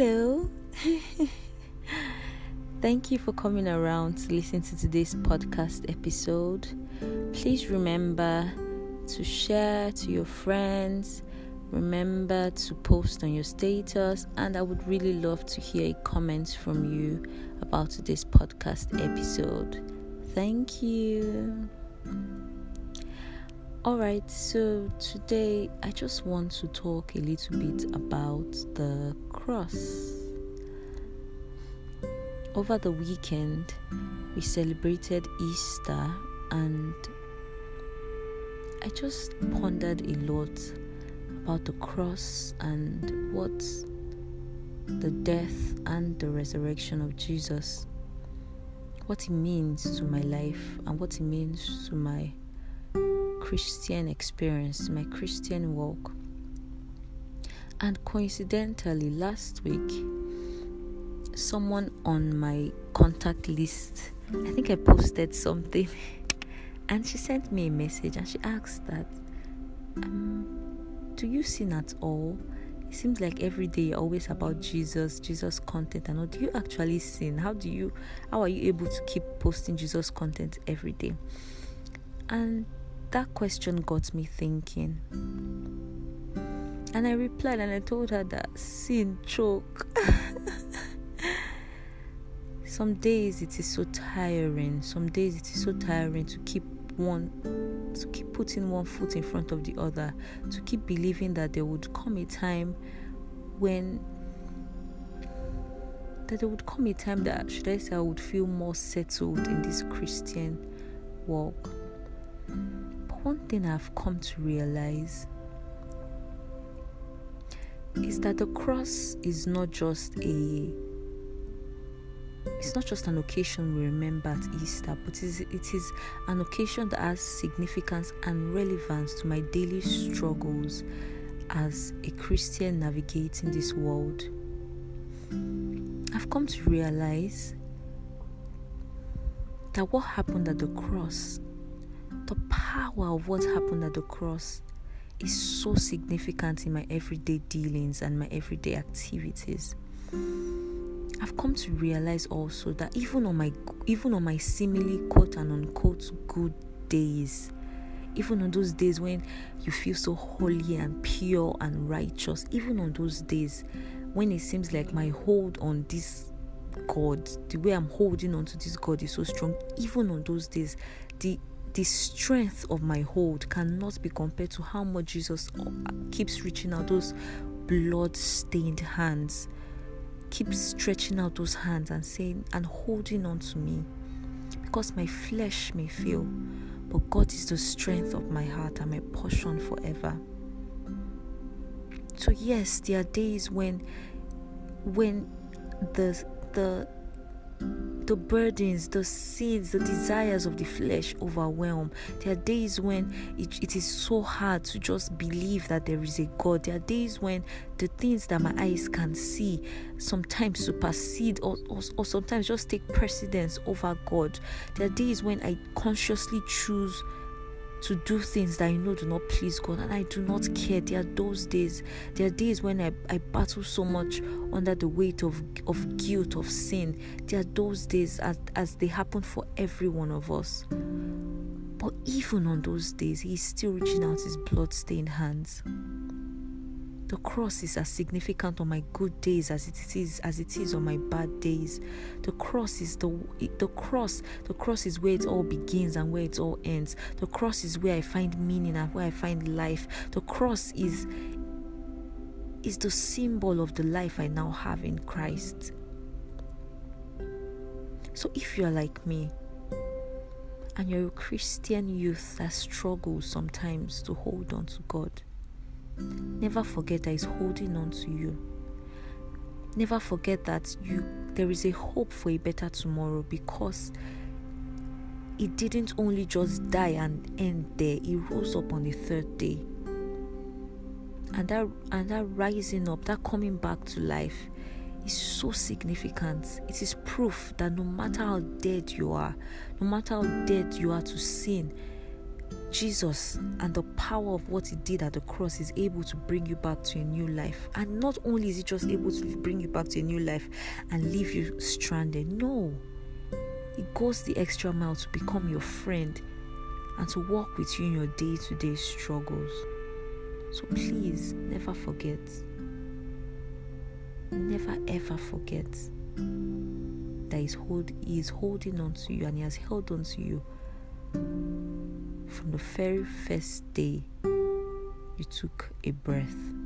Hello. Thank you for coming around to listen to today's podcast episode. Please remember to share to your friends. Remember to post on your status, and I would really love to hear comments from you about today's podcast episode. Thank you. Alright, so today I just want to talk a little bit about the cross. Over the weekend, we celebrated Easter, and I just pondered a lot about the cross and what the death and the resurrection of Jesus, what it means to my life, and what it means to my Christian experience, my Christian walk. And coincidentally, last week, someone on my contact list, I think I posted something, and she sent me a message and she asked that, um, Do you sin at all? It seems like every day you're always about Jesus, Jesus content, and. Do you actually sin? How do you, how are you able to keep posting Jesus content every day? And that question got me thinking. And I replied and I told her that sin choke. Some days it is so tiring. Some days it is so tiring to keep one to keep putting one foot in front of the other, to keep believing that there would come a time when that there would come a time that should I say I would feel more settled in this Christian walk But one thing I've come to realize is that the cross is not just a it's not just an occasion we remember at Easter, but it is, it is an occasion that has significance and relevance to my daily struggles as a Christian navigating this world. I've come to realize that what happened at the cross the power of what happened at the cross is so significant in my everyday dealings and my everyday activities. I've come to realize also that even on my even on my seemingly quote and unquote good days, even on those days when you feel so holy and pure and righteous, even on those days when it seems like my hold on this God, the way I'm holding on to this God is so strong, even on those days, the the strength of my hold cannot be compared to how much Jesus uh, keeps reaching out those blood stained hands, keeps stretching out those hands and saying and holding on to me. Because my flesh may fail, but God is the strength of my heart and my portion forever. So yes, there are days when when the the the burdens, the sins, the desires of the flesh overwhelm. There are days when it, it is so hard to just believe that there is a God. There are days when the things that my eyes can see sometimes supersede or, or, or sometimes just take precedence over God. There are days when I consciously choose to do things that I know do not please God, and I do not care. There are those days. There are days when I, I battle so much under the weight of, of guilt, of sin. There are those days as, as they happen for every one of us. But even on those days, He is still reaching out His blood stained hands. The cross is as significant on my good days as it is as it is on my bad days. The cross is the the cross. The cross is where it all begins and where it all ends. The cross is where I find meaning and where I find life. The cross is is the symbol of the life I now have in Christ. So if you are like me, and you're a Christian youth that struggles sometimes to hold on to God, Never forget that He's holding on to you. Never forget that you there is a hope for a better tomorrow because it didn't only just die and end there, it rose up on the third day. And that and that rising up, that coming back to life is so significant. It is proof that no matter how dead you are, no matter how dead you are to sin, Jesus and the power of what He did at the cross is able to bring you back to a new life. And not only is He just able to bring you back to a new life and leave you stranded, no. He goes the extra mile to become your friend and to walk with you in your day to day struggles. So please never forget. Never ever forget that he's hold, he is holding on to you and he has held on to you from the very first day you took a breath.